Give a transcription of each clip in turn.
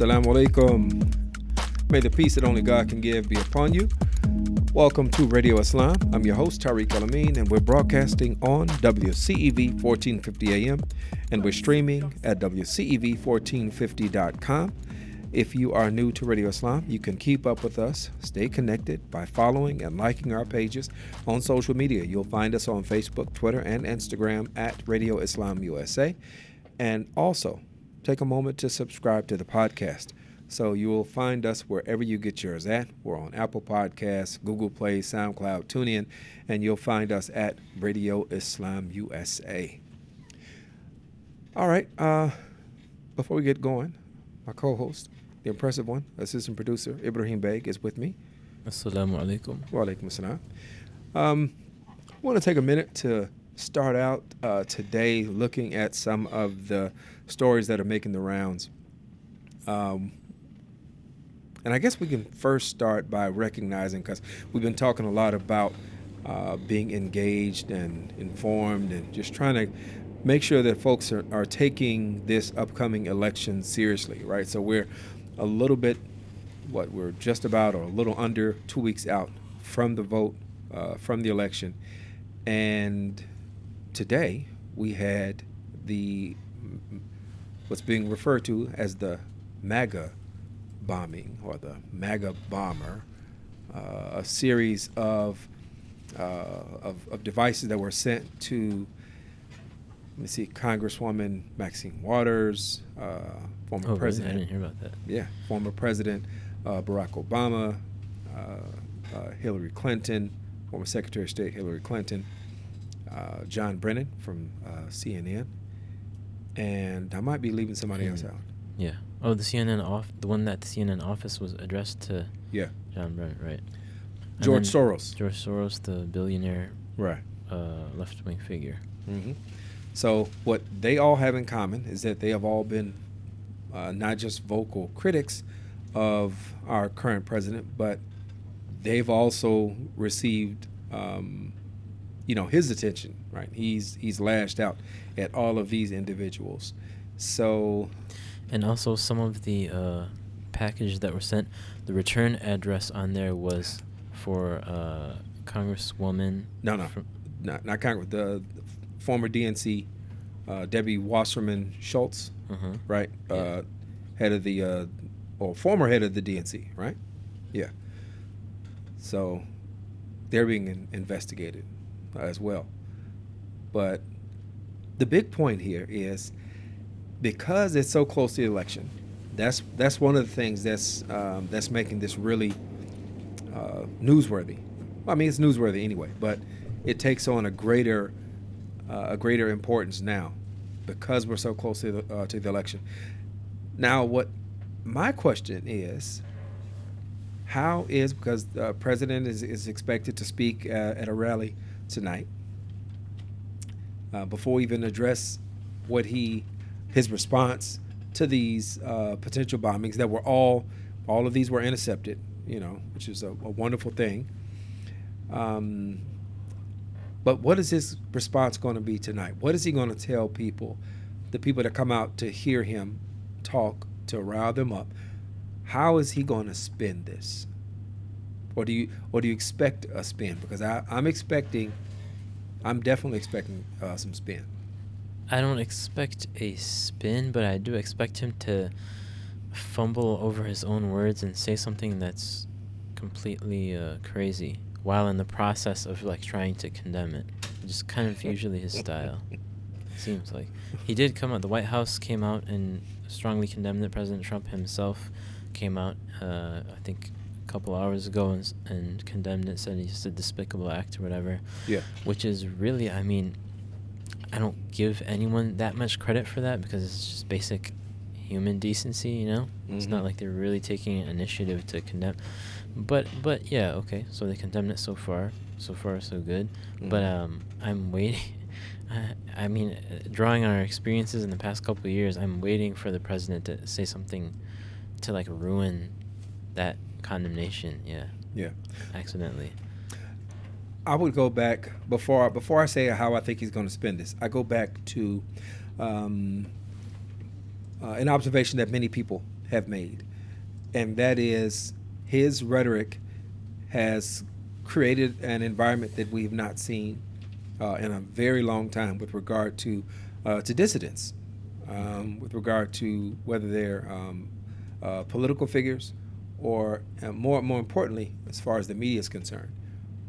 Assalamu alaikum. May the peace that only God can give be upon you. Welcome to Radio Islam. I'm your host, Tariq Alameen, and we're broadcasting on WCEV 1450 AM, and we're streaming at WCEV1450.com. If you are new to Radio Islam, you can keep up with us, stay connected by following and liking our pages on social media. You'll find us on Facebook, Twitter, and Instagram at Radio Islam USA. And also, take a moment to subscribe to the podcast. So you will find us wherever you get yours at. We're on Apple Podcasts, Google Play, SoundCloud, TuneIn, and you'll find us at Radio Islam USA. All right. Uh, before we get going, my co-host, the impressive one, assistant producer Ibrahim Beg, is with me. Assalamu alaikum. Wa alaikum assalam. Um, I want to take a minute to start out uh, today looking at some of the stories that are making the rounds. Um, and I guess we can first start by recognizing, because we've been talking a lot about uh, being engaged and informed and just trying to make sure that folks are, are taking this upcoming election seriously, right? So we're a little bit, what, we're just about or a little under two weeks out from the vote, uh, from the election. And today we had the, what's being referred to as the MAGA bombing or the MAGA bomber, uh, a series of, uh, of, of devices that were sent to let me see, Congresswoman Maxine Waters, uh, former Oh, really? president. I didn't hear about that. Yeah, former President uh, Barack Obama, uh, uh, Hillary Clinton, former Secretary of State Hillary Clinton, uh, John Brennan from uh, CNN, and I might be leaving somebody else out. Yeah. Oh, the CNN off, the one that the CNN office was addressed to Yeah, John Brennan, right? And George Soros. George Soros, the billionaire Right. uh, left-wing figure. hmm So what they all have in common is that they have all been uh, not just vocal critics of our current president, but they've also received, um, you know, his attention. Right? He's he's lashed out at all of these individuals. So And also some of the uh, packages that were sent, the return address on there was for uh, Congresswoman. no, no, not not Congress. The, the former DNC, uh, Debbie Wasserman Schultz. uh-huh. right? Yeah. Uh, head of the, uh, or former head of the DNC, right? Yeah. So they're being in- investigated as well. But the big point here is because it's so close to the election. That's that's one of the things that's um, that's making this really uh, newsworthy. Well, I mean, it's newsworthy anyway, but it takes on a greater uh, a greater importance now because we're so close to the, uh, to the election. Now, what my question is, how is because the president is, is expected to speak at a rally tonight. Uh, before we even address what he his response to these uh, potential bombings that were all all of these were intercepted, you know, which is a, a wonderful thing. Um, but what is his response going to be tonight? What is he going to tell people, the people that come out to hear him talk, to rile them up? How is he going to spin this? Or do you or do you expect a spin? Because I, I'm expecting, I'm definitely expecting uh, some spin. I don't expect a spin, but I do expect him to fumble over his own words and say something that's completely uh, crazy while in the process of like trying to condemn it. Just kind of usually his style. Seems like he did come out. The White House came out and strongly condemned it. President Trump himself came out, uh, I think, couple hours ago and, and condemned it. Said it's a despicable act or whatever. Yeah. Which is really, I mean, I don't give anyone that much credit for that because it's just basic human decency, you know. It's not Mhm. like they're really taking initiative to condemn. But but yeah, okay. So they condemned it so far. So far so good. But Mhm. um, I'm waiting. I, I mean, uh, drawing on our experiences in the past couple of years, I'm waiting for the president to say something to like ruin that condemnation. Yeah, Yeah. accidentally. I would go back before before I say how I think he's going to spend this. I go back to um, uh, an observation that many people have made, and that is his rhetoric has created an environment that we've not seen uh, in a very long time with regard to uh, to dissidents, um, with regard to whether they're um, uh, political figures or uh, more more importantly, as far as the media is concerned.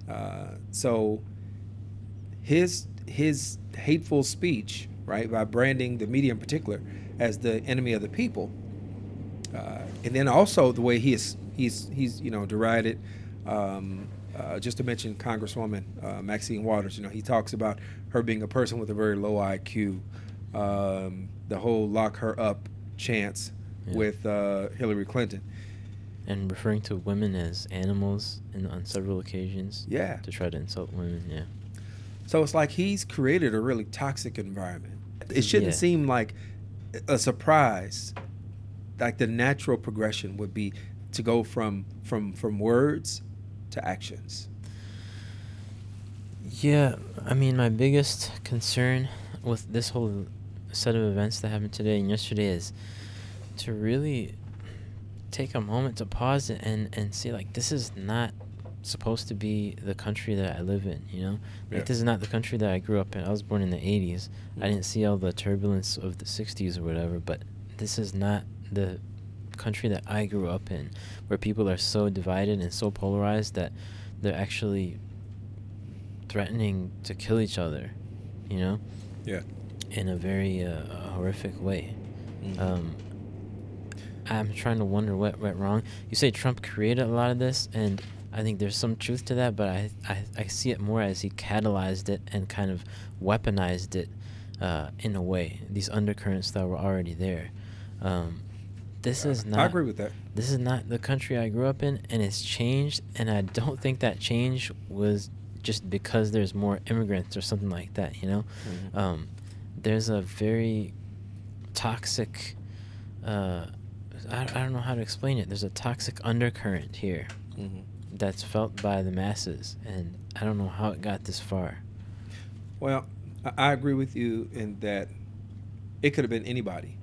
Uh, so his his hateful speech, right, by branding the media in particular as the enemy of the people, uh, and then also the way he is he's he's you know derided. Um, uh, just to mention Congresswoman uh, Maxine Waters, you know, he talks about her being a person with a very low IQ, um, the whole lock her up chance yeah. with uh, Hillary Clinton. And referring to women as animals in, on several occasions. Yeah. To try to insult women, yeah. So it's like he's created a really toxic environment. It shouldn't yeah. seem like a surprise. Like the natural progression would be to go from from from words to actions. Yeah, I mean, my biggest concern with this whole set of events that happened today and yesterday is to really take a moment to pause and and see like this is not supposed to be the country that I live in, you know? Like yeah. this is not the country that I grew up in. I was born in the 80s. Mm-hmm. I didn't see all the turbulence of the 60s or whatever, but this is not the country that I grew up in where people are so divided and so polarized that they're actually threatening to kill each other, you know? Yeah. In a very uh, horrific way. Mm-hmm. Um, I'm trying to wonder what went wrong. You say Trump created a lot of this, and I think there's some truth to that, but I, I, I see it more as he catalyzed it and kind of weaponized it uh, in a way, these undercurrents that were already there. Um, this is not. I agree with that. This is not the country I grew up in, and it's changed. And I don't think that change was just because there's more immigrants or something like that. You know, mm-hmm. um, there's a very toxic. Uh, I, I don't know how to explain it. There's a toxic undercurrent here. Mm-hmm that's felt by the masses, and I don't know how it got this far. Well, I agree with you in that it could have been anybody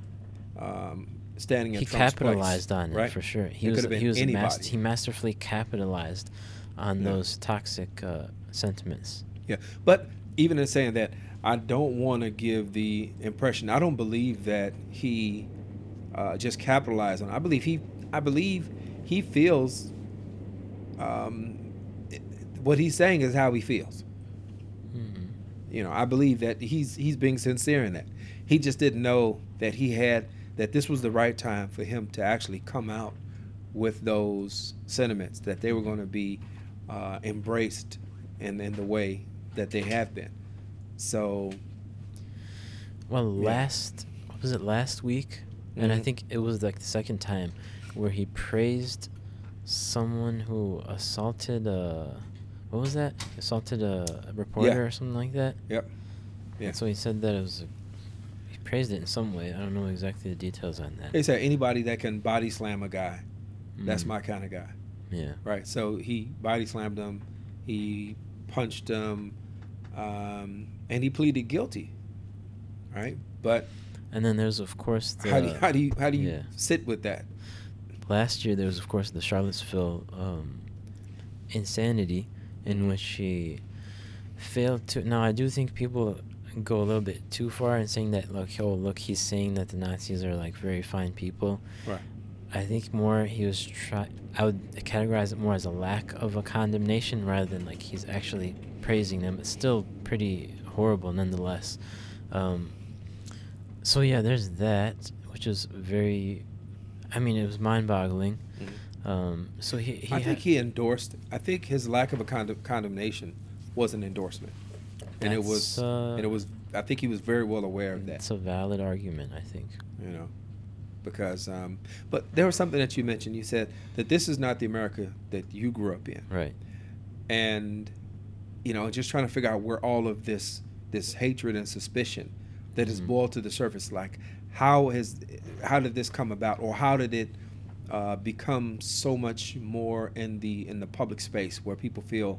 um, standing in he Trump's capitalized place, on right? it for sure. He it was he was mas- he masterfully capitalized on yeah. those toxic uh, sentiments. Yeah, but even in saying that, I don't want to give the impression. I don't believe that he uh, just capitalize on. I believe he. I believe he feels um, what he's saying is how he feels. Mm-hmm. You know, I believe that he's he's being sincere in that. He just didn't know that he had that this was the right time for him to actually come out with those sentiments that they were going to be uh, embraced in in the way that they have been. So, well, yeah. last was it last week? Mm-hmm. And I mm-hmm. think it was like the second time where he praised someone who assaulted a what was that? Assaulted a, reporter yeah. or something like that. Yep. Yeah. So he said that it was. A, he praised it in some way. I don't know exactly the details on that. He said anybody that can body slam a guy, mm. that's my kind of guy. Yeah. Right. So he body slammed him. He punched him, um, and he pleaded guilty. Right. But. And then there's of course the. How do you, how do you how do you yeah. sit with that? last year there was of course the Charlottesville um, insanity in which she failed to. Now I do think people go a little bit too far in saying that like oh look he's saying that the Nazis are like very fine people. Right. I think more he was try. I would categorize it more as a lack of a condemnation rather than like he's actually praising them. It's still pretty horrible nonetheless. Um, so yeah, there's that, which is very I mean, it was mind-boggling. Mm-hmm. Um, so he, he I think he endorsed. I think his lack of a cond- condemnation was an endorsement, and it was. Uh, and it was. I think he was very well aware of that. It's a valid argument. I think. You know, because. Um, but there was something that you mentioned. You said that this is not the America that you grew up in. Right. And, you know, just trying to figure out where all of this this hatred and suspicion that is mm-hmm. boiled to the surface, like how has how did this come about, or how did it uh, become so much more in the in the public space where people feel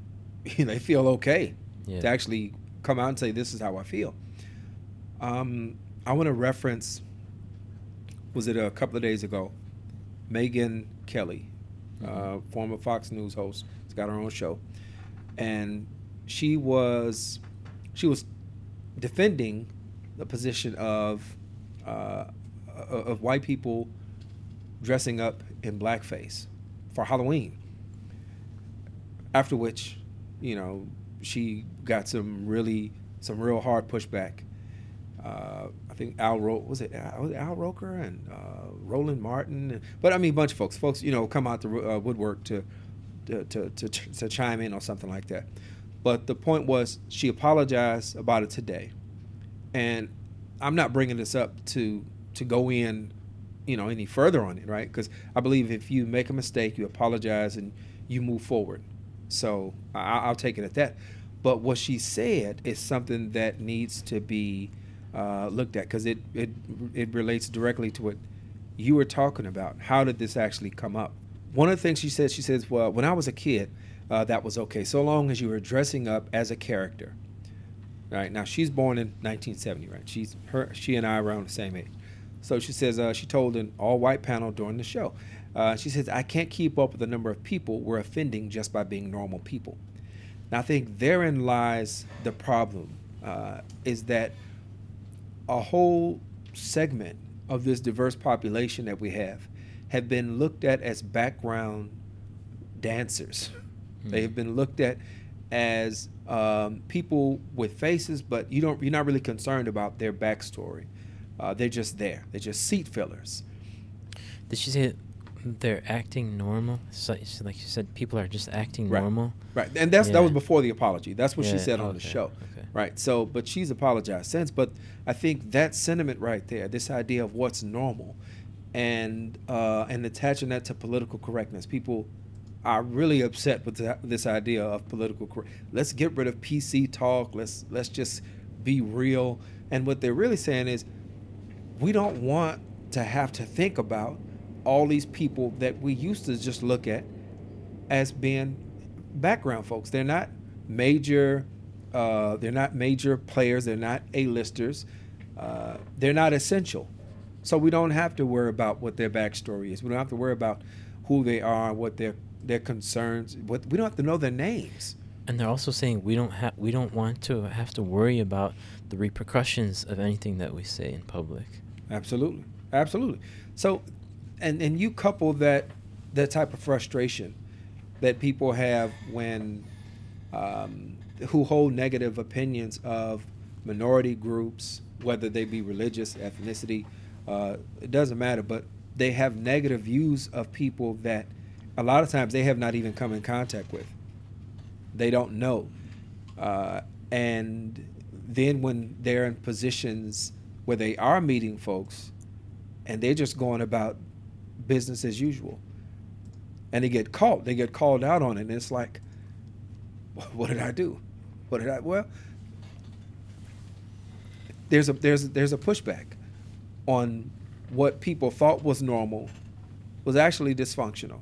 you know, they feel okay yeah. to actually come out and say this is how I feel. Um, I want to reference was it a couple of days ago? Megyn Kelly, uh, Mhm. former Fox News host, has got her own show, and she was she was defending the position of uh, of white people dressing up in blackface for Halloween. After which, you know, she got some really some real hard pushback. Uh, I think Al Ro- was it Al, Al Roker and uh, Roland Martin, but I mean, a bunch of folks, folks, you know, come out the uh, woodwork to to, to to to chime in or something like that. But the point was, she apologized about it today, and I'm not bringing this up to to go in, you know, any further on it, right? Because I believe if you make a mistake, you apologize and you move forward. So I, I'll take it at that. But what she said is something that needs to be uh, looked at because it, it it relates directly to what you were talking about. How did this actually come up? One of the things she said, she says, "Well, when I was a kid, uh, that was okay, so long as you were dressing up as a character." Right now, she's born in 1970. Right, she's her. She and I are around the same age. So she says uh, she told an all-white panel during the show. Uh, she says, "I can't keep up with the number of people we're offending just by being normal people." Now, I think therein lies the problem. Uh, is that a whole segment of this diverse population that we have have been looked at as background dancers. They have been looked at as um, people with faces, but you don't you're not really concerned about their backstory. Uh, they're just there. They're just seat fillers. Did she say they're acting normal? So, like you said, people are just acting Right. normal. Right, and that's that was before the apology. That's what she Yeah, said on the show. okay. Right. So, but she's apologized since. But I think that sentiment right there, this idea of what's normal, and uh, and attaching that to political correctness, people are really upset with this idea of political correct. Let's get rid of PC talk. Let's let's just be real. And what they're really saying is, we don't want to have to think about all these people that we used to just look at as being background folks. They're not major. Uh, they're not major players. They're not A-listers. Uh, they're not essential. So we don't have to worry about what their backstory is. We don't have to worry about who they are, what their their concerns. What we don't have to know their names. And they're also saying we don't have we don't want to have to worry about the repercussions of anything that we say in public. Absolutely, absolutely. So, and and you couple that that type of frustration that people have when um, who hold negative opinions of minority groups, whether they be religious, ethnicity, uh, it doesn't matter. But they have negative views of people that a lot of times they have not even come in contact with. They don't know, uh, and then when they're in positions where they are meeting folks and they're just going about business as usual and they get caught they get called out on it and it's like what did i do? What did i well there's a there's there's a pushback on what people thought was normal was actually dysfunctional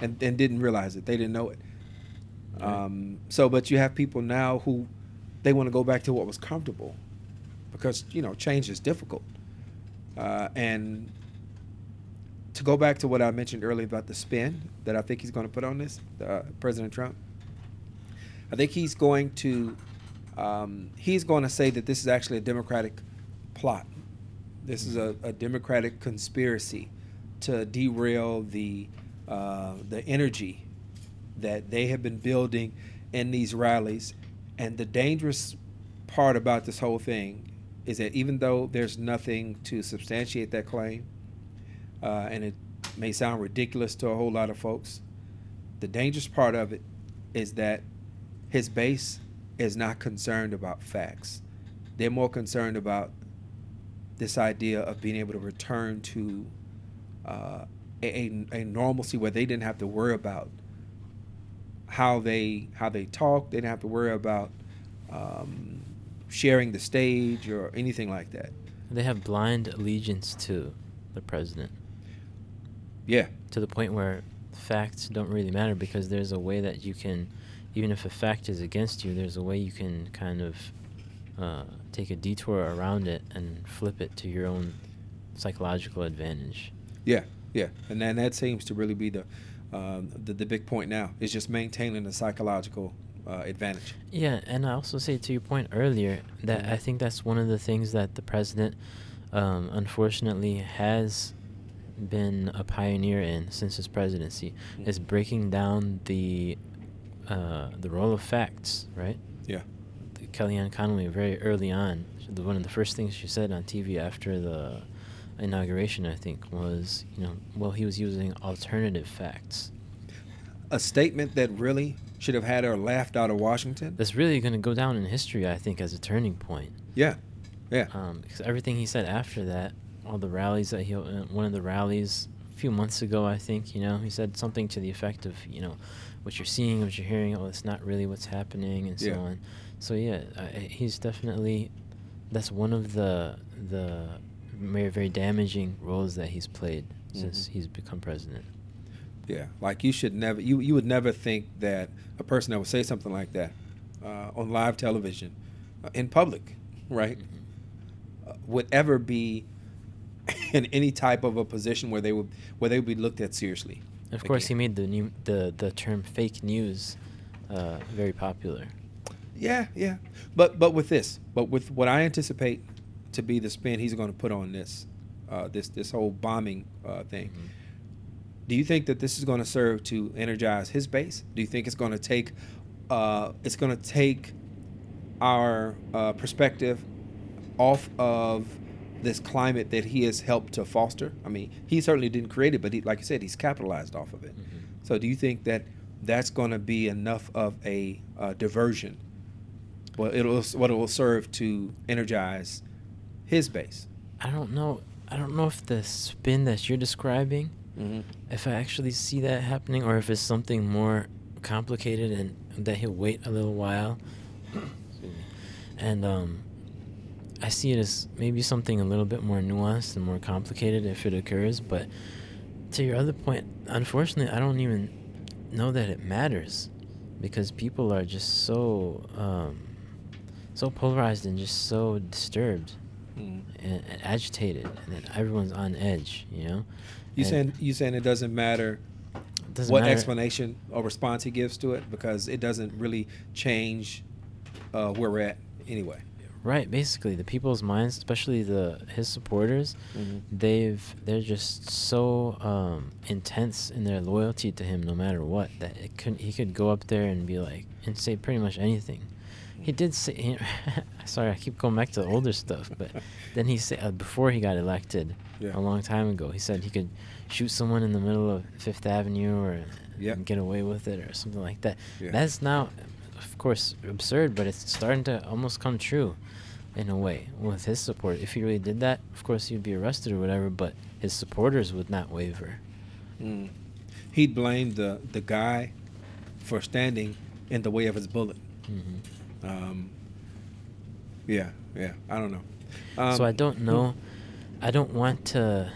and, and didn't realize it they didn't know it Right. um, so but you have people now who they want to go back to what was comfortable because you know change is difficult uh, and to go back to what I mentioned earlier about the spin that I think he's going to put on this, uh, President Trump. I think he's going to um, he's going to say that this is actually a Democratic plot. This is a, a Democratic conspiracy to derail the uh, the energy that they have been building in these rallies. And the dangerous part about this whole thing is that even though there's nothing to substantiate that claim, uh, and it may sound ridiculous to a whole lot of folks, the dangerous part of it is that his base is not concerned about facts. They're more concerned about this idea of being able to return to uh, a, a normalcy where they didn't have to worry about how they how they talk. They didn't have to worry about um, sharing the stage or anything like that. They have blind allegiance to the president Yeah, to the point where facts don't really matter because there's a way that you can, even if a fact is against you, there's a way you can kind of uh, take a detour around it and flip it to your own psychological advantage. Yeah, yeah, and then that seems to really be the um, the, the big point now is just maintaining the psychological uh, advantage. Yeah, and I also say to your point earlier that I think that's one of the things that the president, um, unfortunately, has been a pioneer in since his presidency Mhm. is breaking down the uh, the role of facts, right? Yeah. Kellyanne Conway very early on, the, one of the first things she said on TV after the inauguration, I think, was you know, well, he was using alternative facts. A statement that really should have had her laughed out of Washington. That's really going to go down in history, I think, as a turning point. Yeah, yeah, Um, because everything he said after that, all the rallies that he, uh, one of the rallies a few months ago, I think, you know, he said something to the effect of, you know, what you're seeing, what you're hearing, oh, it's not really what's happening, and so Yeah. on. So yeah, uh, he's definitely, that's one of the the very very damaging roles that he's played since Mhm. he's become president. yeah. Like you should never, you you would never think that a person that would say something like that uh, on live television, uh, in public, right, Mhm. uh, would ever be in any type of a position where they would where they would be looked at seriously. Of course, he made the new the the term fake news uh, very popular. Yeah, yeah. But but with this, but with what I anticipate to be the spin he's going to put on this, uh, this this whole bombing uh, thing. Mhm. Do you think that this is going to serve to energize his base? Do you think it's going to take, uh, it's going to take our uh, perspective off of this climate that he has helped to foster? I mean, he certainly didn't create it, but he, like I said, he's capitalized off of it. Mhm. So, do you think that that's going to be enough of a uh, diversion? Well, it'll what it will serve to energize his base. I don't know. I don't know if the spin that you're describing, Mm-hmm. if I actually see that happening, or if it's something more complicated and that he'll wait a little while. And um, I see it as maybe something a little bit more nuanced and more complicated if it occurs. But to your other point, unfortunately, I don't even know that it matters because people are just so um, so polarized and just so disturbed Mm. and, and agitated, and then everyone's on edge. You know. You saying you saying it doesn't matter doesn't what matter- explanation or response he gives to it because it doesn't really change uh, where we're at anyway. Right, basically, the people's minds, especially the his supporters, Mhm. they've they're just so um, intense in their loyalty to him, no matter what, that it could he could go up there and be like and say pretty much anything. He did say, sorry, I keep going back to the older stuff, but then he said uh, before he got elected Yeah. a long time ago, he said he could shoot someone in the middle of Fifth Avenue or get away with it or something like that. Yeah. That's now, of course, absurd, but it's starting to almost come true in a way with his support. If he really did that, of course, he'd be arrested or whatever, but his supporters would not waver. Mm. He'd blame the the guy for standing in the way of his bullet. hmm Um, yeah, yeah. I don't know. Um, so I don't know. I don't want to.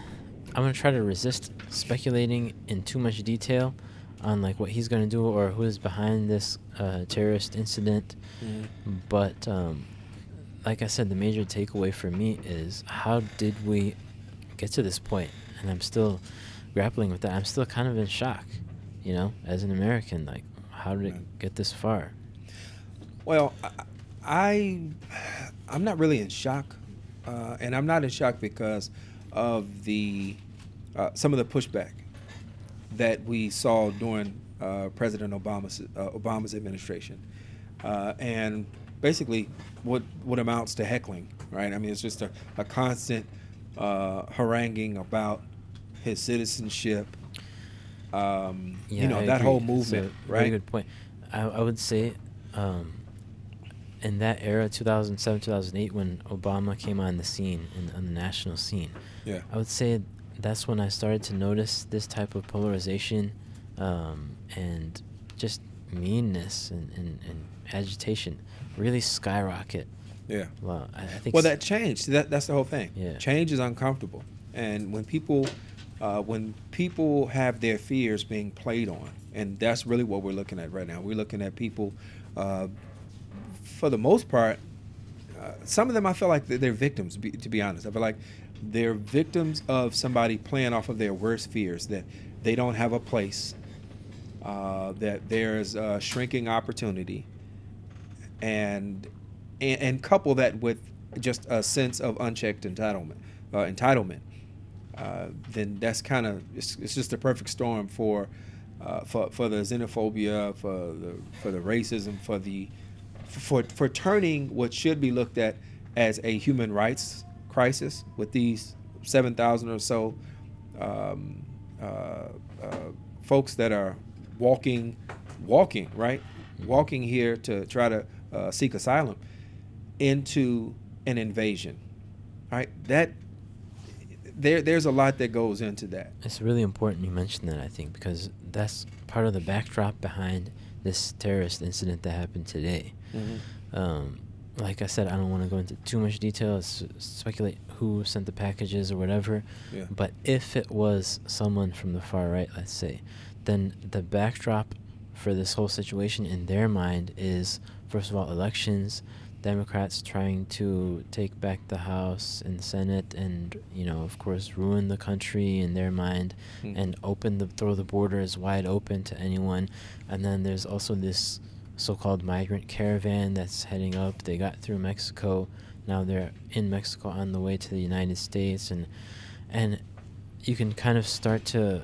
I'm gonna try to resist speculating in too much detail on like what he's gonna do or who is behind this uh, terrorist incident. Mhm. But um, like I said, the major takeaway for me is how did we get to this point? And I'm still grappling with that. I'm still kind of in shock, you know, as an American. Like, how did it get this far? Well, I, I I'm not really in shock, uh, and I'm not in shock because of the uh, some of the pushback that we saw during uh, President Obama's uh, Obama's administration, uh, and basically what what amounts to heckling, right? I mean, it's just a, a constant uh, haranguing about his citizenship. Um, Yeah, you know I that agree. whole movement, Very right? good point. I, I would say, um, in that era, 2007, 2008, when Obama came on the scene, in, on the national scene, Yeah. I would say that's when I started to notice this type of polarization um, and just meanness and, and, and agitation really skyrocket. Yeah. Well, I, I think. Well, that changed. That that's the whole thing. Yeah. Change is uncomfortable, and when people, uh, when people have their fears being played on, and that's really what we're looking at right now. We're looking at people, uh, for the most part, uh, some of them I feel like they're, victims. To be honest, I feel like they're victims of somebody playing off of their worst fears that they don't have a place, uh, that there's a shrinking opportunity, and, and and couple that with just a sense of unchecked entitlement, uh, entitlement. Uh, then that's kind of it's, it's just a perfect storm for uh, for for the xenophobia, for the for the racism, for the for for turning what should be looked at as a human rights crisis with these seven thousand or so um, uh, uh, folks that are walking, walking right, walking here to try to uh, seek asylum into an invasion, right? That there there's a lot that goes into that. It's really important you mentioned that, I think, because that's part of the backdrop behind this terrorist incident that happened today. Mm-hmm. Um, like I said, I don't want to go into too much detail, s- speculate who sent the packages or whatever. Yeah. But if it was someone from the far right, let's say, then the backdrop for this whole situation in their mind is, first of all, elections, Democrats trying to take back the House and Senate, and you know, of course, ruin the country in their mind, Mm. and open the throw the borders wide open to anyone. And then there's also this so-called migrant caravan that's heading up. They got through Mexico. Now they're in Mexico on the way to the United States, and and you can kind of start to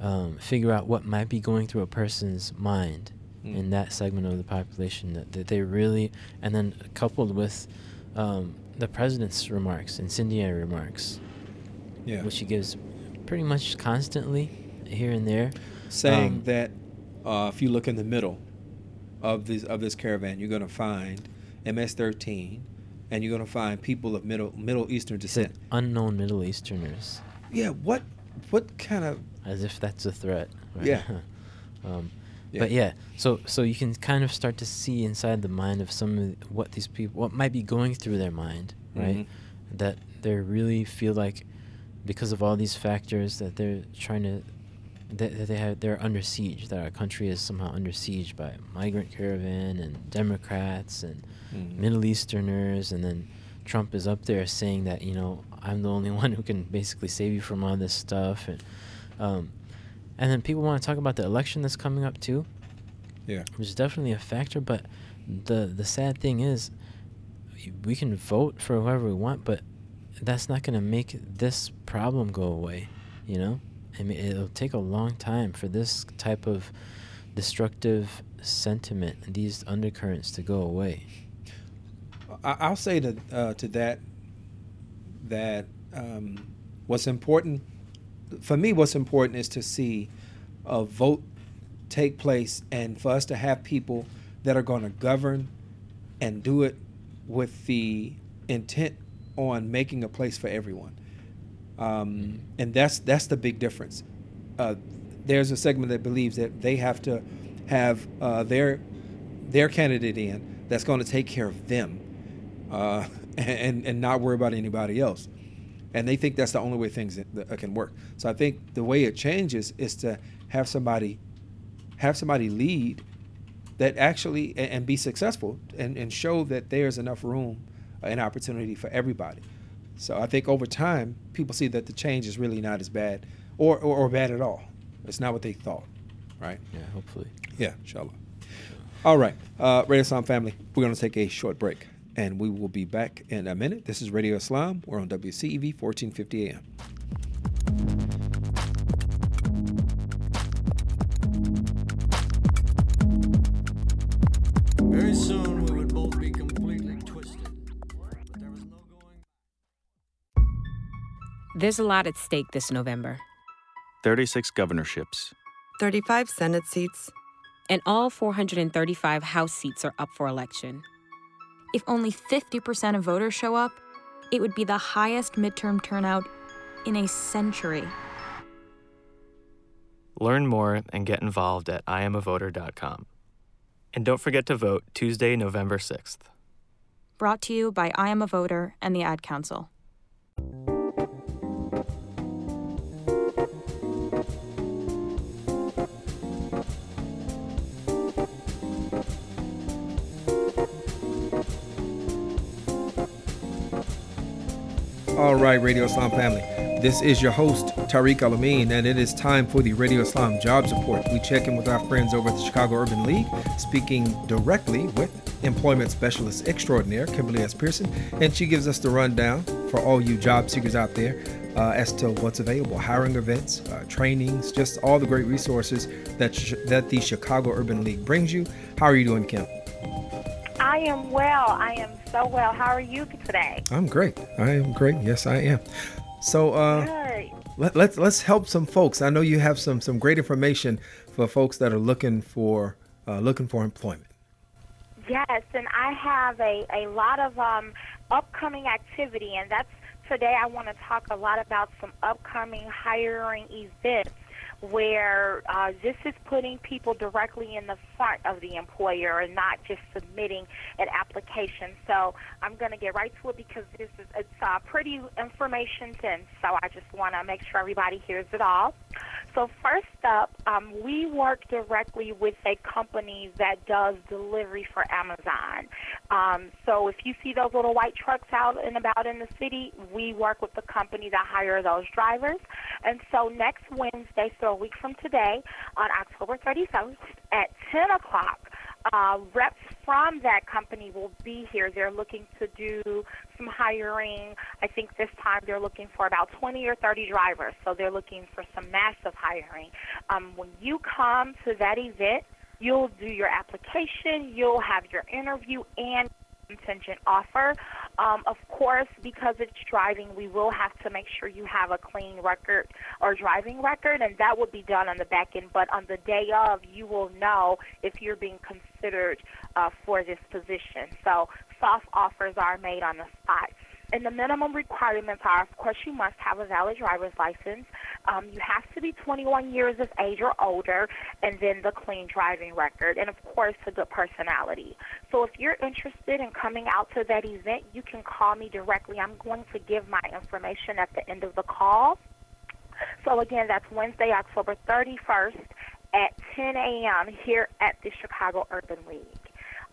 um, figure out what might be going through a person's mind Mm. in that segment of the population that, that they really, and then coupled with um, the president's remarks, incendiary remarks, Yeah. which he gives pretty much constantly here and there. saying Um, that uh, if you look in the middle of this of this caravan, you're going to find MS-13, and you're going to find people of middle Middle Eastern descent. unknown Middle Easterners, Yeah, what what kind of as if that's a threat. right? Yeah. um, Yeah. But yeah, so so you can kind of start to see inside the mind of some of what these people, what might be going through their mind, right? Mhm. That they really feel like, because of all these factors, that they're trying to, that, they have, they're under siege. That our country is somehow under siege by migrant caravan and Democrats and Mhm. Middle Easterners, and then Trump is up there saying that you know I'm the only one who can basically save you from all this stuff, and um, and then people want to talk about the election that's coming up too, yeah which is definitely a factor. But the the sad thing is, we can vote for whoever we want, but that's not going to make this problem go away. You know, I mean, it'll take a long time for this type of destructive sentiment these undercurrents to go away. I'll say to uh, to that that um, what's important for me. What's important is to see a vote take place, and for us to have people that are going to govern and do it with the intent on making a place for everyone. Um, and that's that's the big difference. Uh, there's a segment that believes that they have to have uh, their their candidate in that's going to take care of them uh, and and not worry about anybody else. And they think that's the only way things can work. So I think the way it changes is to have somebody have somebody lead that actually and, and be successful and, and show that there's enough room and opportunity for everybody. So I think over time people see that the change is really not as bad or, or, or bad at all. It's not what they thought, right? Yeah, hopefully. Yeah, inshallah. All right, uh, Radio Islam family, we're going to take a short break, and we will be back in a minute. This is Radio Islam. We're on WCEV 1450 AM. Very soon There's a lot at stake this November, 36 governorships, 35 Senate seats, and all 435 House seats are up for election. If only 50% of voters show up, it would be the highest midterm turnout in a century. Learn more and get involved at iamavoter.com. And don't forget to vote Tuesday, November 6th. Brought to you by I Am a Voter and the Ad Council. All right, Radio Islam family. This is your host, Tariq Alameen, and it is time for the Radio Islam Job Support. We check in with our friends over at the Chicago Urban League, speaking directly with employment specialist extraordinaire, Kimberly S. Pearson, and she gives us the rundown for all you job seekers out there uh, as to what's available hiring events, uh, trainings, just all the great resources that, sh- that the Chicago Urban League brings you. How are you doing, Kim? I am well. I am so well. How are you today? I'm great. I am great. Yes, I am. So, uh, Good. let, let's let's help some folks. I know you have some some great information for folks that are looking for uh, looking for employment. Yes, and I have a, a lot of um, upcoming activity, and that's today I want to talk a lot about some upcoming hiring events where uh, this is putting people directly in the front of the employer and not just submitting an application. So I'm going to get right to it because this is it's uh, pretty information dense. So I just want to make sure everybody hears it all. So first up, um, we work directly with a company that does delivery for Amazon. Um, so if you see those little white trucks out and about in the city, we work with the company that hire those drivers. And so next Wednesday, so a week from today, on October 31st at 10 o'clock, uh, reps from that company will be here. They're looking to do some hiring. I think this time they're looking for about 20 or 30 drivers, so they're looking for some massive hiring. Um, when you come to that event, you'll do your application, you'll have your interview, and contingent offer. Um, of course, because it's driving, we will have to make sure you have a clean record or driving record, and that would be done on the back end. But on the day of, you will know if you're being considered uh, for this position. So soft offers are made on the spot. And the minimum requirements are, of course, you must have a valid driver's license. Um, you have to be 21 years of age or older, and then the clean driving record, and of course, a good personality. So if you're interested in coming out to that event, you can call me directly. I'm going to give my information at the end of the call. So again, that's Wednesday, October 31st at 10 a.m. here at the Chicago Urban League.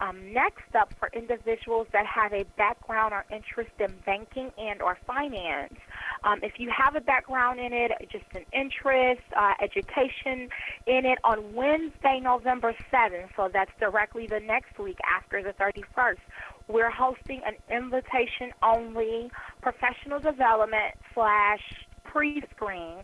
Um, next up, for individuals that have a background or interest in banking and or finance, um, if you have a background in it, just an interest, uh, education in it, on Wednesday, November 7th, so that's directly the next week after the 31st, we're hosting an invitation-only professional development slash pre-screen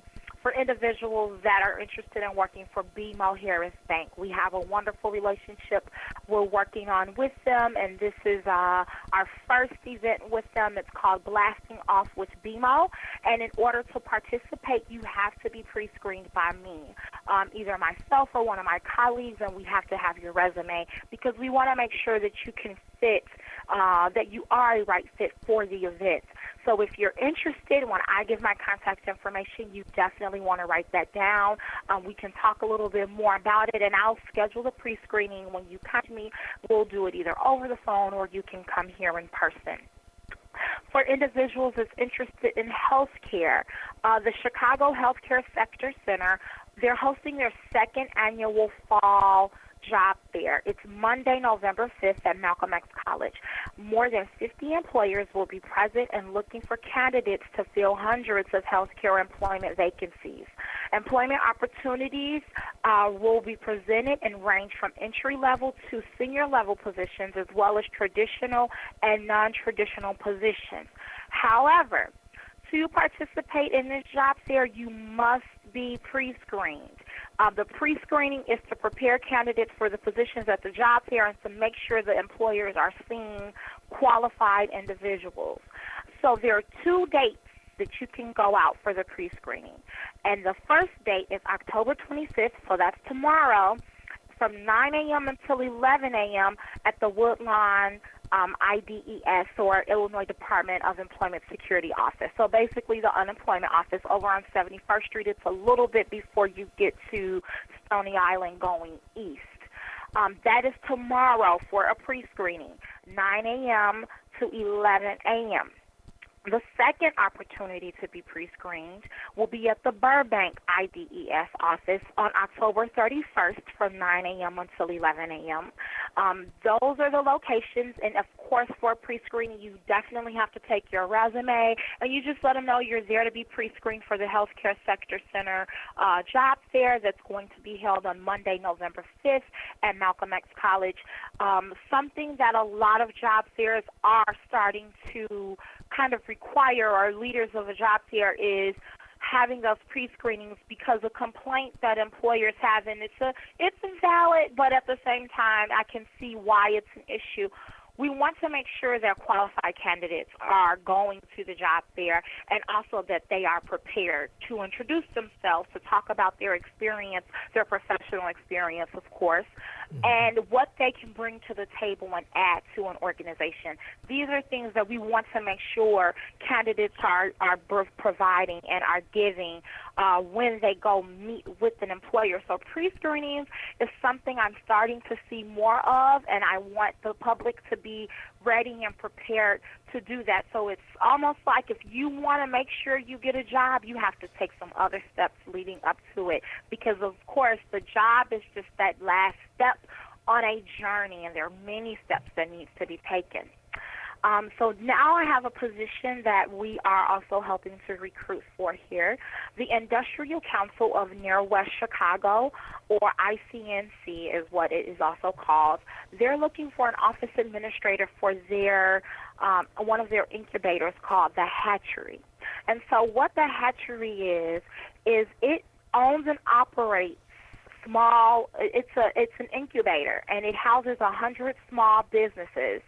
for individuals that are interested in working for BMO Harris Bank. We have a wonderful relationship we're working on with them, and this is uh, our first event with them. It's called Blasting Off with BMO, and in order to participate, you have to be pre-screened by me, um, either myself or one of my colleagues, and we have to have your resume because we want to make sure that you can fit, uh, that you are a right fit for the event. So if you're interested, when I give my contact information, you definitely want to write that down. Um, we can talk a little bit more about it, and I'll schedule the pre-screening when you come to me. We'll do it either over the phone or you can come here in person for individuals that's interested in health care. Uh, the Chicago Healthcare Sector Center, they're hosting their second annual fall job fair. It's Monday, November 5th at Malcolm X College. More than 50 employers will be present and looking for candidates to fill hundreds of healthcare employment vacancies. Employment opportunities uh, will be presented and range from entry level to senior level positions, as well as traditional and non traditional positions. However, to participate in this job fair, you must be pre screened. Uh, the pre screening is to prepare candidates for the positions at the job fair and to make sure the employers are seeing qualified individuals. So there are two dates that you can go out for the pre screening. And the first date is October 25th, so that's tomorrow, from 9 a.m. until 11 a.m. at the Woodlawn um, IDES or Illinois Department of Employment Security office. So basically, the unemployment office over on 71st Street. It's a little bit before you get to Stony Island going east. Um, that is tomorrow for a pre-screening, 9 a.m. to 11 a.m. The second opportunity to be pre screened will be at the Burbank IDES office on October 31st from 9 a.m. until 11 a.m. Um, those are the locations, and of course, for pre screening, you definitely have to take your resume and you just let them know you're there to be pre screened for the Healthcare Sector Center uh, job fair that's going to be held on Monday, November 5th at Malcolm X College. Um, something that a lot of job fairs are starting to kind of require our leaders of a job fair is having those pre-screenings because a complaint that employers have and it's a it's valid but at the same time I can see why it's an issue we want to make sure that qualified candidates are going to the job fair and also that they are prepared to introduce themselves, to talk about their experience, their professional experience, of course, mm-hmm. and what they can bring to the table and add to an organization. These are things that we want to make sure candidates are, are providing and are giving uh, when they go meet with an employer. So pre-screenings is something I'm starting to see more of, and I want the public to be ready and prepared to do that. So it's almost like if you want to make sure you get a job, you have to take some other steps leading up to it, because of course the job is just that last step on a journey, and there are many steps that needs to be taken. Um, so now I have a position that we are also helping to recruit for here. The Industrial Council of Near West Chicago, or ICNC is what it is also called. They're looking for an office administrator for their um, one of their incubators called the Hatchery. And so what the Hatchery is is it owns and operates small it's a it's an incubator and it houses a hundred small businesses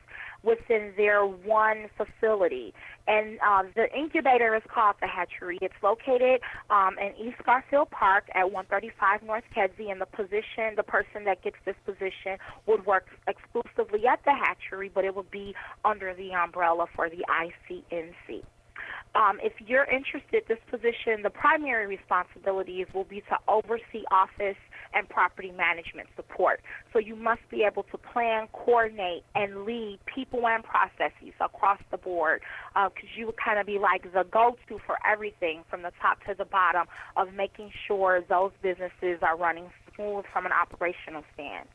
within their one facility. And uh, the incubator is called the Hatchery. It's located um, in East Garfield Park at 135 North Kedzie. And the position, the person that gets this position, would work exclusively at the Hatchery, but it would be under the umbrella for the ICNC. Um, if you're interested, this position, the primary responsibilities will be to oversee office and property management support. So you must be able to plan, coordinate, and lead people and processes across the board because uh, you would kind of be like the go-to for everything from the top to the bottom of making sure those businesses are running smooth from an operational stand.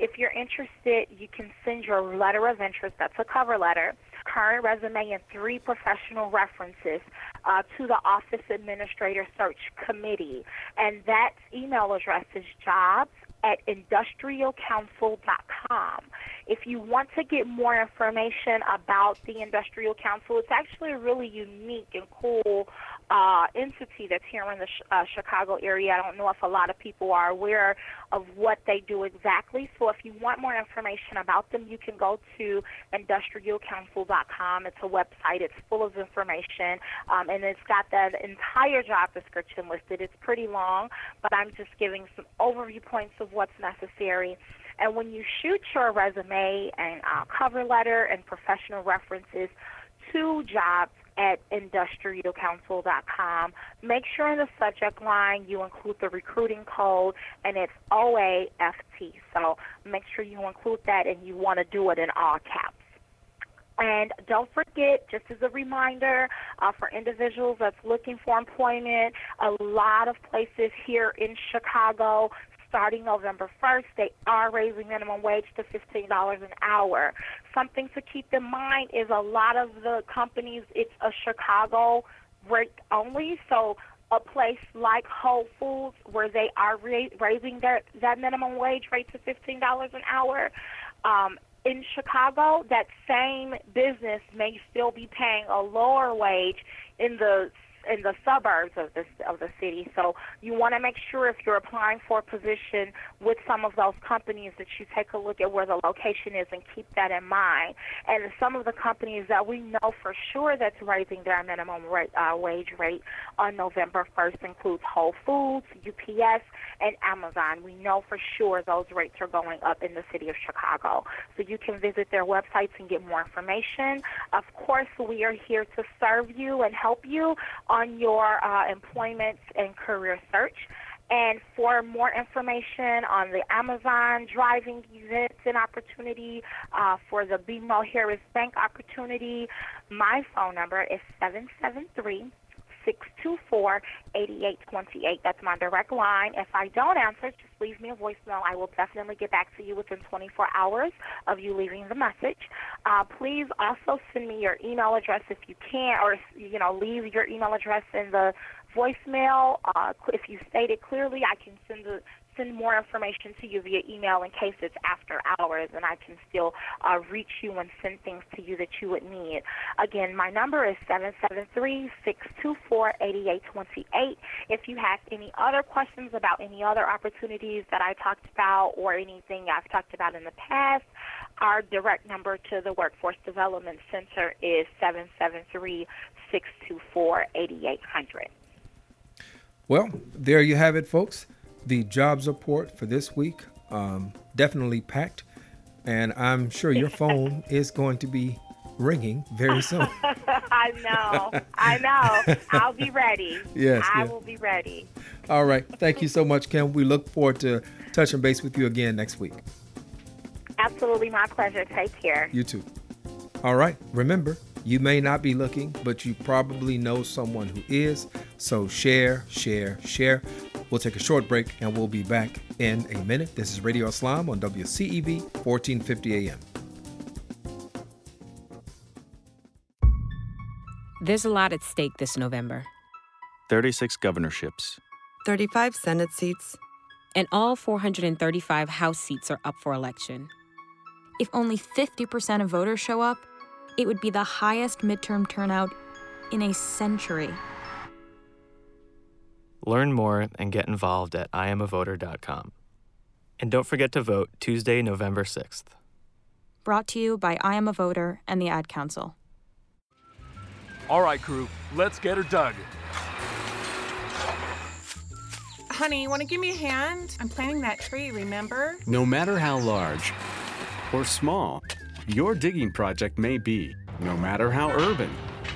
If you're interested, you can send your letter of interest, that's a cover letter, current resume, and three professional references uh, to the Office Administrator Search Committee. And that email address is jobs at industrialcouncil.com. If you want to get more information about the Industrial Council, it's actually a really unique and cool uh, entity that's here in the uh, Chicago area. I don't know if a lot of people are aware of what they do exactly. So if you want more information about them, you can go to industrialcouncil.com. It's a website. It's full of information, um, and it's got the entire job description listed. It's pretty long, but I'm just giving some overview points of what's necessary. And when you shoot your resume and uh, cover letter and professional references to jobs at industrialcouncil.com. Make sure in the subject line you include the recruiting code, and it's OAFT. So make sure you include that, and you want to do it in all caps. And don't forget, just as a reminder, uh, for individuals that's looking for employment, a lot of places here in Chicago starting November 1st, they are raising minimum wage to $15 an hour. Something to keep in mind is a lot of the companies, it's a Chicago rate only. So a place like Whole Foods, where they are ra- raising their that minimum wage rate to $15 an hour, um, in Chicago, that same business may still be paying a lower wage in the in the suburbs of the of the city. So you want to make sure if you're applying for a position with some of those companies that you take a look at where the location is and keep that in mind. And some of the companies that we know for sure that's raising their minimum rate, uh, wage rate on November 1st includes Whole Foods, UPS, and Amazon. We know for sure those rates are going up in the city of Chicago. So you can visit their websites and get more information. Of course, we are here to serve you and help you on your uh, employment and career search. And for more information on the Amazon driving events and opportunity, uh, for the BMO Harris Bank opportunity, my phone number is 773 624 8828. That's my direct line. If I don't answer, just leave me a voicemail. I will definitely get back to you within 24 hours of you leaving the message. Uh, please also send me your email address if you can, or you know, leave your email address in the voicemail. Uh, if you state it clearly, I can send the send more information to you via email in case it's after hours and I can still uh, reach you and send things to you that you would need. Again, my number is 773-624-8828. If you have any other questions about any other opportunities that I talked about or anything I've talked about in the past, our direct number to the Workforce Development Center is 773 624 8800. Well, there you have it, folks. The jobs report for this week um, definitely packed, and I'm sure your phone is going to be ringing very soon. I know. I know. I'll be ready. Yes, I yes. will be ready. All right. Thank you so much, Kim. We look forward to touching base with you again next week. Absolutely my pleasure. Take care. You too. All right. Remember, you may not be looking, but you probably know someone who is. So share, share, share. We'll take a short break and we'll be back in a minute. This is Radio Islam on WCEV 1450 AM. There's a lot at stake this November, 36 governorships, 35 Senate seats, and all 435 House seats are up for election. If only 50% of voters show up, it would be the highest midterm turnout in a century. Learn more and get involved at iamavoter.com. And don't forget to vote Tuesday, November 6th. Brought to you by I Am a Voter and the Ad Council. All right, crew, let's get her dug. Honey, you want to give me a hand? I'm planting that tree, remember? No matter how large or small your digging project may be, no matter how urban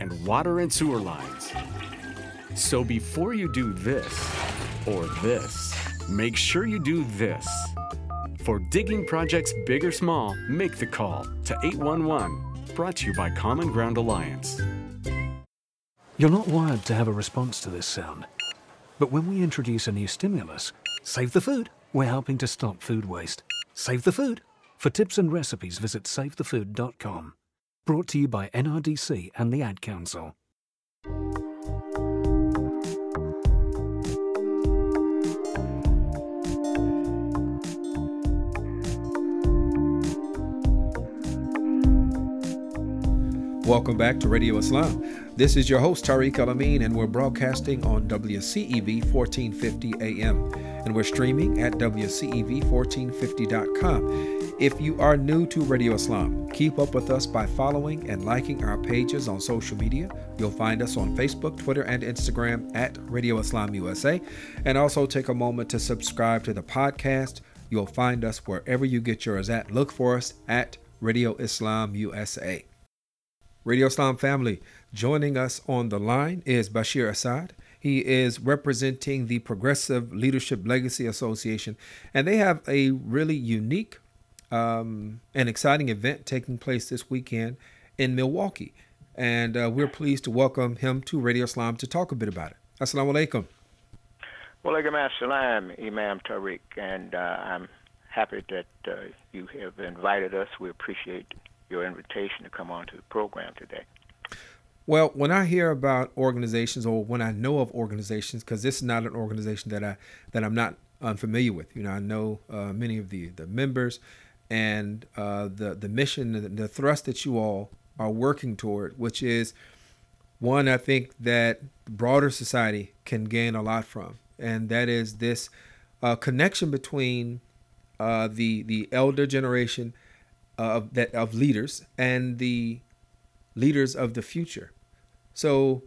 and water and sewer lines. So before you do this or this, make sure you do this. For digging projects big or small, make the call to 811. Brought to you by Common Ground Alliance. You're not wired to have a response to this sound. But when we introduce a new stimulus, Save the Food, we're helping to stop food waste. Save the Food. For tips and recipes, visit savethefood.com. Brought to you by NRDC and the Ad Council. Welcome back to Radio Islam. This is your host, Tariq El Amin, and we're broadcasting on WCEV 1450 AM. And we're streaming at WCEV1450.com. If you are new to Radio Islam, keep up with us by following and liking our pages on social media. You'll find us on Facebook, Twitter, and Instagram at Radio Islam USA. And also take a moment to subscribe to the podcast. You'll find us wherever you get yours at. Look for us at Radio Islam USA. Radio Islam family, joining us on the line is Bashir Assad. He is representing the Progressive Leadership Legacy Association, and they have a really unique um, and exciting event taking place this weekend in Milwaukee. And uh, we're pleased to welcome him to Radio Islam to talk a bit about it. Assalamu alaikum. Walaikum assalam, Imam Tariq, and uh, I'm happy that uh, you have invited us. We appreciate your invitation to come on to the program today. Well, when I hear about organizations, or when I know of organizations, because this is not an organization that I that I'm not unfamiliar with. You know, I know uh, many of the the members, and uh, the the mission, the, the thrust that you all are working toward, which is one I think that broader society can gain a lot from, and that is this uh, connection between uh, the the elder generation of that of leaders and the leaders of the future. So,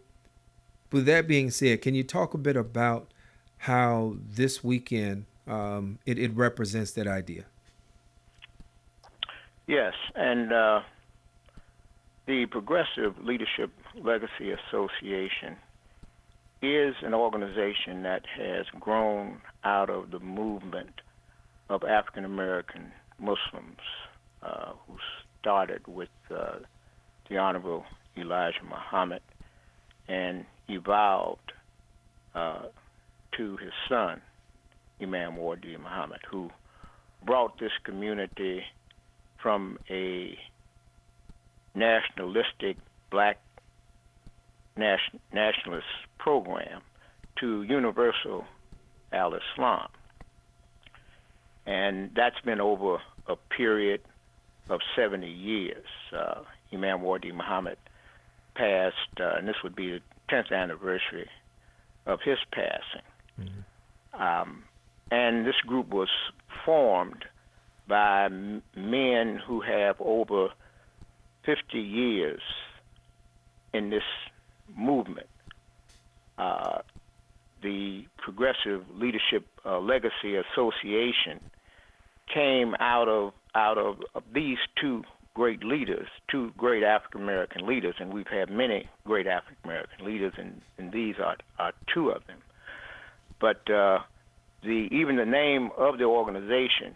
with that being said, can you talk a bit about how this weekend um, it, it represents that idea? Yes, and uh, the Progressive Leadership Legacy Association is an organization that has grown out of the movement of African American Muslims uh, who started with uh, the Honorable Elijah Muhammad and evolved uh, to his son, Imam Wardi Muhammad, who brought this community from a nationalistic black nation, nationalist program to universal al Islam. And that's been over a period of 70 years. Uh, Imam Wardi Muhammad passed, uh, and this would be the 10th anniversary of his passing. Mm-hmm. Um, and this group was formed by men who have over 50 years in this movement. Uh, the Progressive Leadership uh, Legacy Association came out of out of, of these two great leaders, two great African American leaders, and we've had many great African American leaders, and, and these are, are two of them. But uh, the even the name of the organization,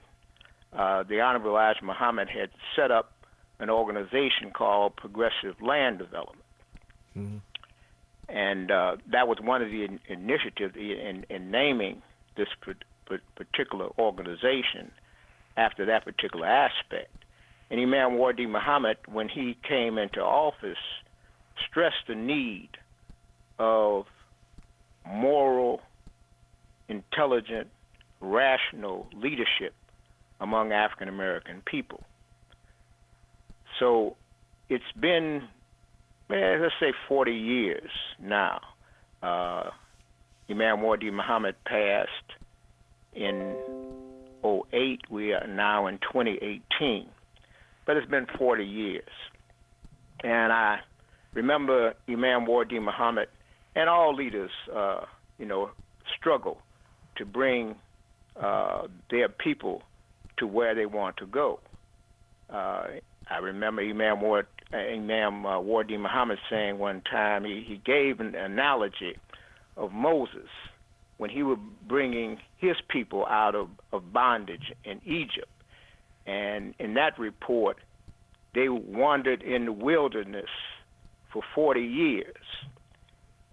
uh, the Honorable Elijah Muhammad had set up an organization called Progressive Land Development. Mm-hmm. And uh, that was one of the in- initiatives in, in naming this particular organization after that particular aspect. And Imam Wardi Muhammad, when he came into office, stressed the need of moral, intelligent, rational leadership among African American people. So it's been, let's say, 40 years now. Uh, Imam Wardi Muhammad passed in 08. We are now in 2018. But it's been 40 years. And I remember Imam Wardi Muhammad and all leaders, uh, you know, struggle to bring uh, their people to where they want to go. Uh, I remember Imam Ward, Imam uh, Wardi Muhammad saying one time he, he gave an analogy of Moses when he was bringing his people out of, of bondage in Egypt. And in that report, they wandered in the wilderness for 40 years.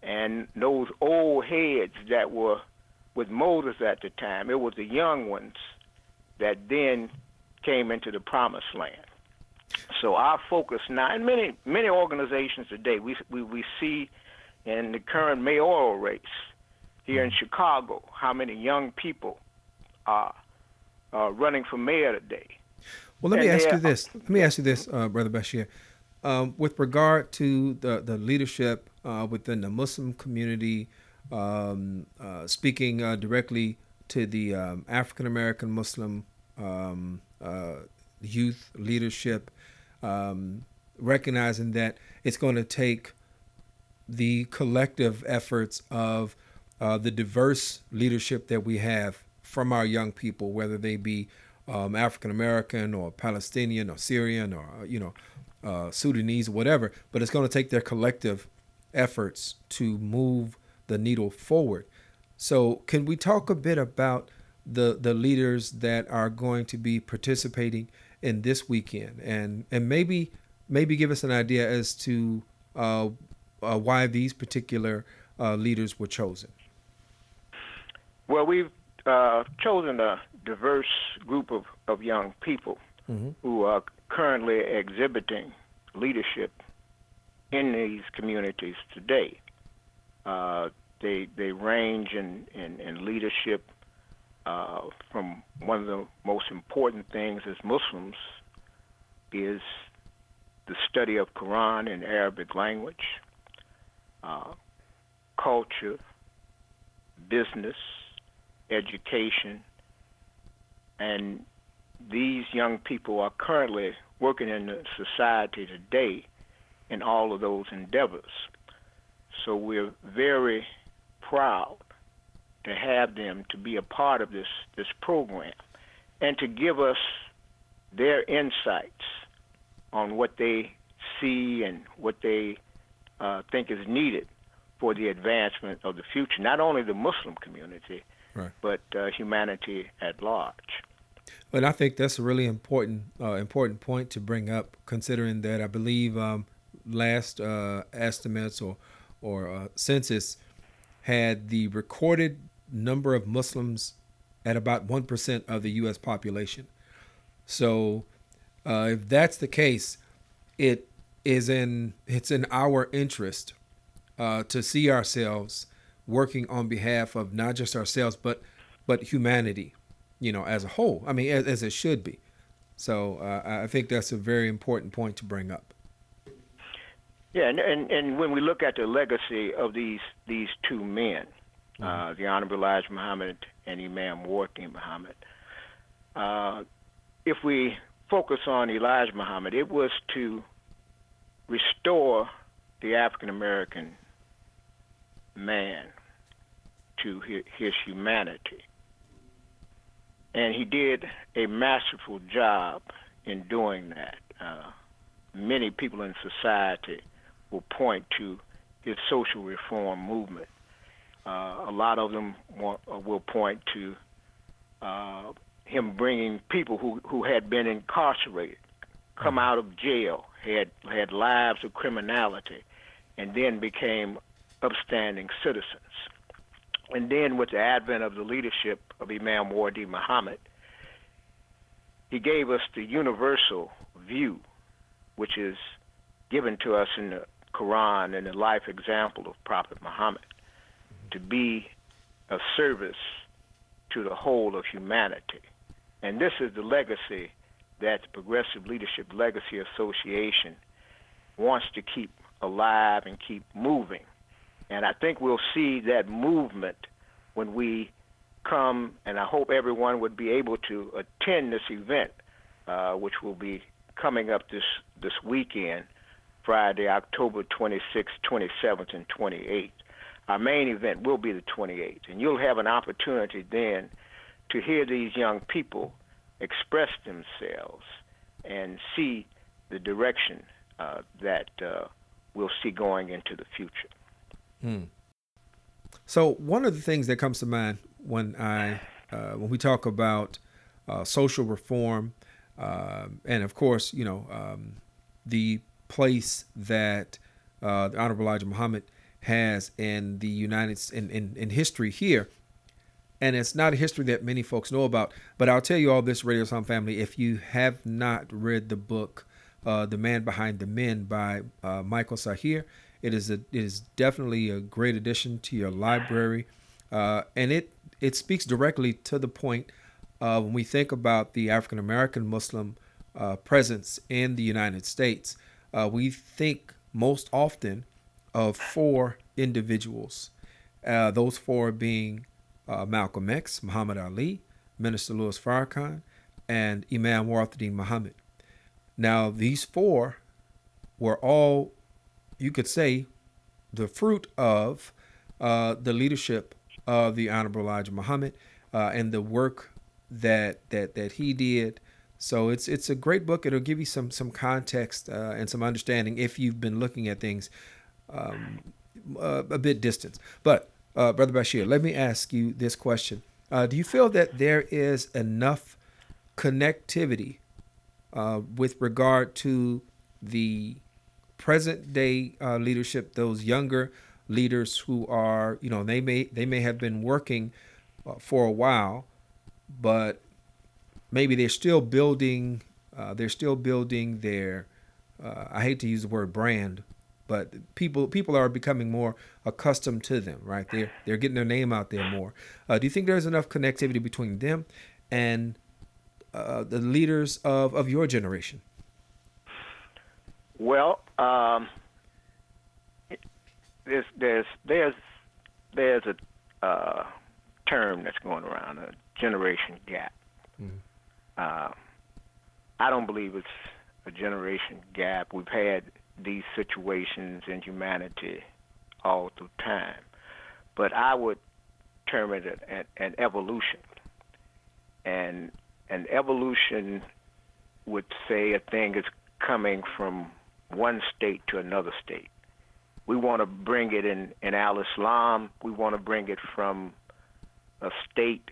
And those old heads that were with Moses at the time, it was the young ones that then came into the promised land. So our focus now, and many many organizations today, we we, we see in the current mayoral race here in Chicago how many young people are uh, running for mayor today. Well, let and me ask you this. Let me ask you this, uh, Brother Bashir. Um, with regard to the, the leadership uh, within the Muslim community, um, uh, speaking uh, directly to the um, African American Muslim um, uh, youth leadership, um, recognizing that it's going to take the collective efforts of uh, the diverse leadership that we have from our young people, whether they be um, African American or Palestinian or Syrian or uh, you know uh, Sudanese, whatever. But it's going to take their collective efforts to move the needle forward. So, can we talk a bit about the the leaders that are going to be participating in this weekend, and and maybe maybe give us an idea as to uh, uh, why these particular uh, leaders were chosen? Well, we've uh, chosen a diverse group of, of young people mm-hmm. who are currently exhibiting leadership in these communities today. They they range in, in, in leadership uh, from one of the most important things as Muslims is the study of Quran in Arabic language, uh, culture, business, education, and these young people are currently working in the society today in all of those endeavors. So we're very proud to have them to be a part of this this program and to give us their insights on what they see and what they uh, think is needed for the advancement of the future, not only the Muslim community, right. but uh, humanity at large. And I think that's a really important uh, important point to bring up, considering that I believe um, last uh, estimates or or uh, census had the recorded number of Muslims at about one percent of the U.S. population. So, uh, if that's the case, it is in it's in our interest uh, to see ourselves working on behalf of not just ourselves but but humanity, you know, as a whole. I mean, as, as it should be. So uh, I think that's a very important point to bring up. Yeah, and, and and when we look at the legacy of these these two men, Mm-hmm. uh, the Honorable Elijah Muhammad and Imam Wardi Muhammad, uh, if we focus on Elijah Muhammad, it was to restore the African American man to his, his humanity. And he did a masterful job in doing that. Uh, many people in society will point to his social reform movement. Uh, a lot of them want, uh, will point to uh, him bringing people who, who had been incarcerated, come out of jail, had had lives of criminality, and then became upstanding citizens. And then, with the advent of the leadership of Imam Wardi Muhammad, he gave us the universal view, which is given to us in the Quran and the life example of Prophet Muhammad, to be of service to the whole of humanity. And this is the legacy that the Progressive Leadership Legacy Association wants to keep alive and keep moving. And I think we'll see that movement when we come, and I hope everyone would be able to attend this event, uh, which will be coming up this, this weekend, Friday, October 26th, 27th, and 28th. Our main event will be the 28th, and you'll have an opportunity then to hear these young people express themselves and see the direction uh, that uh, we'll see going into the future. Hmm. So one of the things that comes to mind when I uh, when we talk about uh, social reform, uh, and of course, you know, um, the place that uh, the Honorable Elijah Muhammad has in the United in, in in history here, and it's not a history that many folks know about. But I'll tell you all this, Radio Sound family, if you have not read the book, uh, "The Man Behind the Men" by uh, Michael Sahir, it is a it is definitely a great addition to your library, uh, and it it speaks directly to the point when we think about the African American Muslim uh, presence in the United States. Uh, we think most often of four individuals, uh, those four being uh, Malcolm X, Muhammad Ali, Minister Louis Farrakhan, and Imam Wardi Muhammad. Now, these four were all, you could say, the fruit of uh, the leadership of the Honorable Elijah Muhammad uh, and the work that that that he did. So it's it's a great book. It'll give you some some context uh, and some understanding if you've been looking at things um, uh, a bit distant. But uh, Brother Bashir, let me ask you this question: uh, Do you feel that there is enough connectivity uh, with regard to the present day leadership, those younger leaders who are, you know, they may they may have been working for a while, but maybe they're still building. Uh, they're still building their. Uh, I hate to use the word brand, but people people are becoming more accustomed to them. Right? They're they're getting their name out there more. Uh, do you think there's enough connectivity between them and uh, the leaders of of your generation? Well, um, there's there's there's there's a uh, term that's going around, a generation gap. Mm-hmm. Uh, I don't believe it's a generation gap. We've had these situations in humanity all through time, but I would term it an, an evolution. And an evolution would say a thing is coming from one state to another state. We want to bring it in, in Al Islam, we want to bring it from a state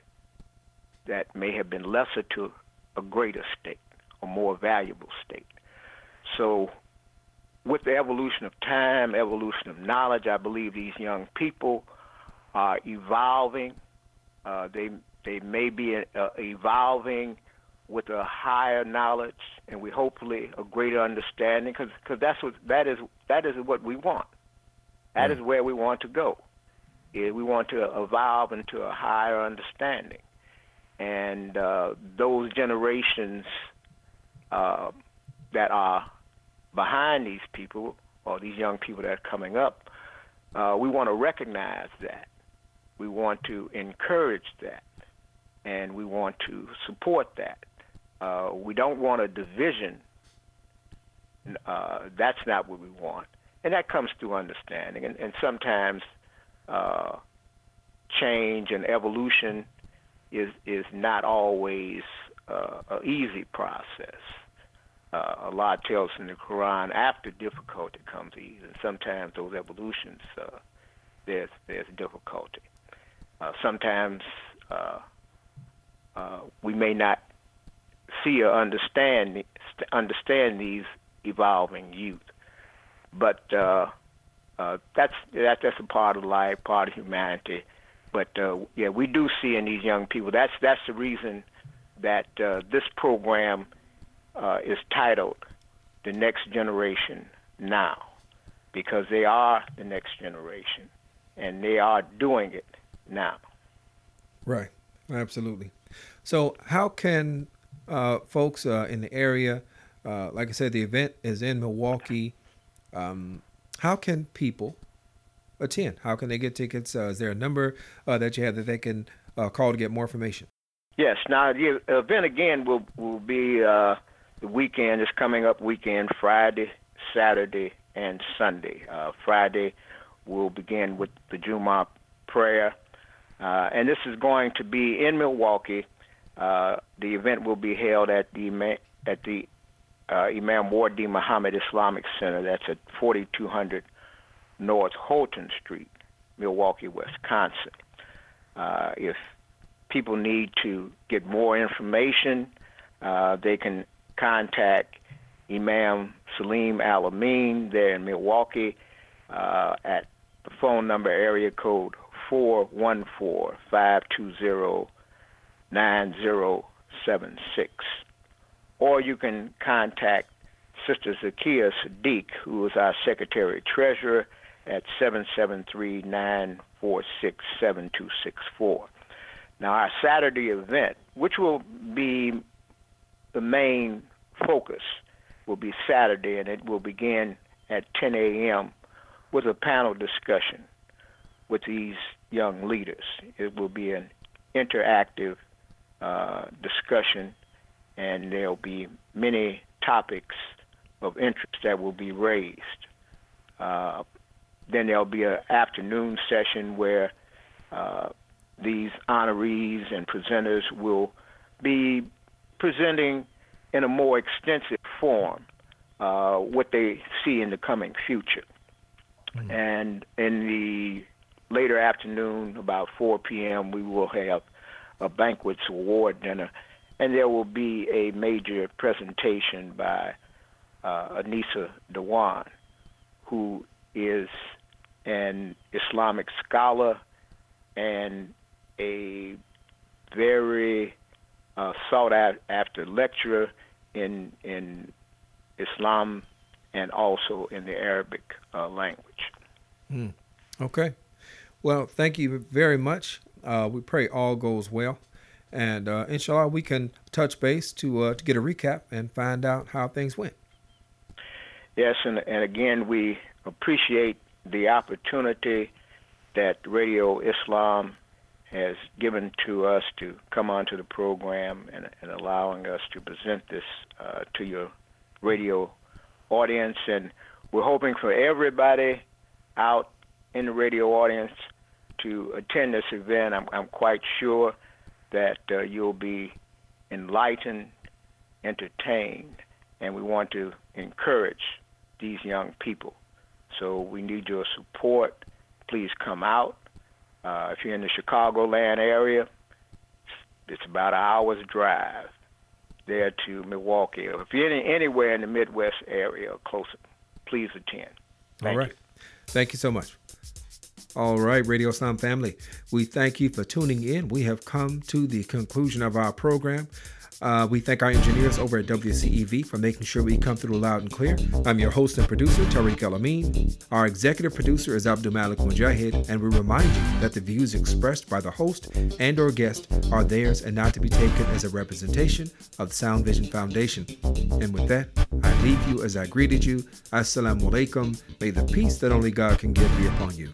that may have been lesser to a greater state, a more valuable state. So, with the evolution of time, evolution of knowledge, I believe these young people are evolving. Uh, they they may be uh, evolving with a higher knowledge and we hopefully a greater understanding because because that's what that is that is what we want. That is where we want to go. We want to evolve into a higher understanding, and uh, those generations uh, that are behind these people or these young people that are coming up, uh, we want to recognize that. We want to encourage that, and we want to support that. Uh, we don't want a division. Uh, that's not what we want, and that comes through understanding. And, and sometimes uh, change and evolution is is not always uh, an easy process. Uh, Allah tells in the Quran, after difficulty comes ease, and sometimes those evolutions uh, there's there's difficulty. Uh, sometimes uh, uh, we may not see or understand understand these evolving youth, but uh, that's that, that's a part of life, part of humanity. But uh, yeah, we do see in these young people. That's that's the reason that uh, this program uh, is titled "The Next Generation Now," because they are the next generation, and they are doing it now. Right. Absolutely. So, how can uh, folks uh, in the area, uh, like I said, the event is in Milwaukee. Um, how can people attend? How can they get tickets? Uh, is there a number uh, that you have that they can uh, call to get more information? Yes. Now the event again will will be uh, the weekend. It's coming up weekend, Friday, Saturday, and Sunday. Uh, Friday will begin with the Juma prayer, and this is going to be in Milwaukee. The event will be held at the at the uh, Imam Wardi Muhammad Islamic Center. That's at 4200 North Holton Street, Milwaukee, Wisconsin. Uh, if people need to get more information, uh, they can contact Imam Salim Al Amin there in Milwaukee uh, at the phone number area code 414 520 9076 or you can contact Sister Zakia Sadiq, who is our Secretary Treasurer, at 773-946-7264. Now, our Saturday event, which will be the main focus, will be Saturday, and it will begin at 10 a.m. with a panel discussion with these young leaders. It will be an interactive uh, discussion and there'll be many topics of interest that will be raised. Uh, then there'll be an afternoon session where uh, these honorees and presenters will be presenting in a more extensive form uh, what they see in the coming future. Mm-hmm. And in the later afternoon, about 4 p.m., we will have a banquets award dinner and there will be a major presentation by uh, Anissa Dewan, who is an Islamic scholar and a very uh, sought after lecturer in in Islam and also in the Arabic uh, language. Mm. Okay. Well, thank you very much. Uh, we pray all goes well and uh, inshallah we can touch base to uh, to get a recap and find out how things went. Yes, and and again we appreciate the opportunity that Radio Islam has given to us to come onto the program and, and allowing us to present this uh, to your radio audience. And we're hoping for everybody out in the radio audience to attend this event. I'm, I'm quite sure that uh, you'll be enlightened, entertained, and we want to encourage these young people. So we need your support. Please come out. Uh, if you're in the Chicagoland area, it's about an hour's drive there to Milwaukee. If you're any, anywhere in the Midwest area or closer, please attend. Thank All right. you. Thank you so much. All right, Radio Sound family, we thank you for tuning in. We have come to the conclusion of our program. Uh, we thank our engineers over at WCEV for making sure we come through loud and clear. I'm your host and producer, Tariq El Amin. Our executive producer is Abdul Malik Mujahid, and we remind you that the views expressed by the host and or guest are theirs and not to be taken as a representation of the Sound Vision Foundation. And with that, I leave you as I greeted you. Assalamu alaikum. May the peace that only God can give be upon you.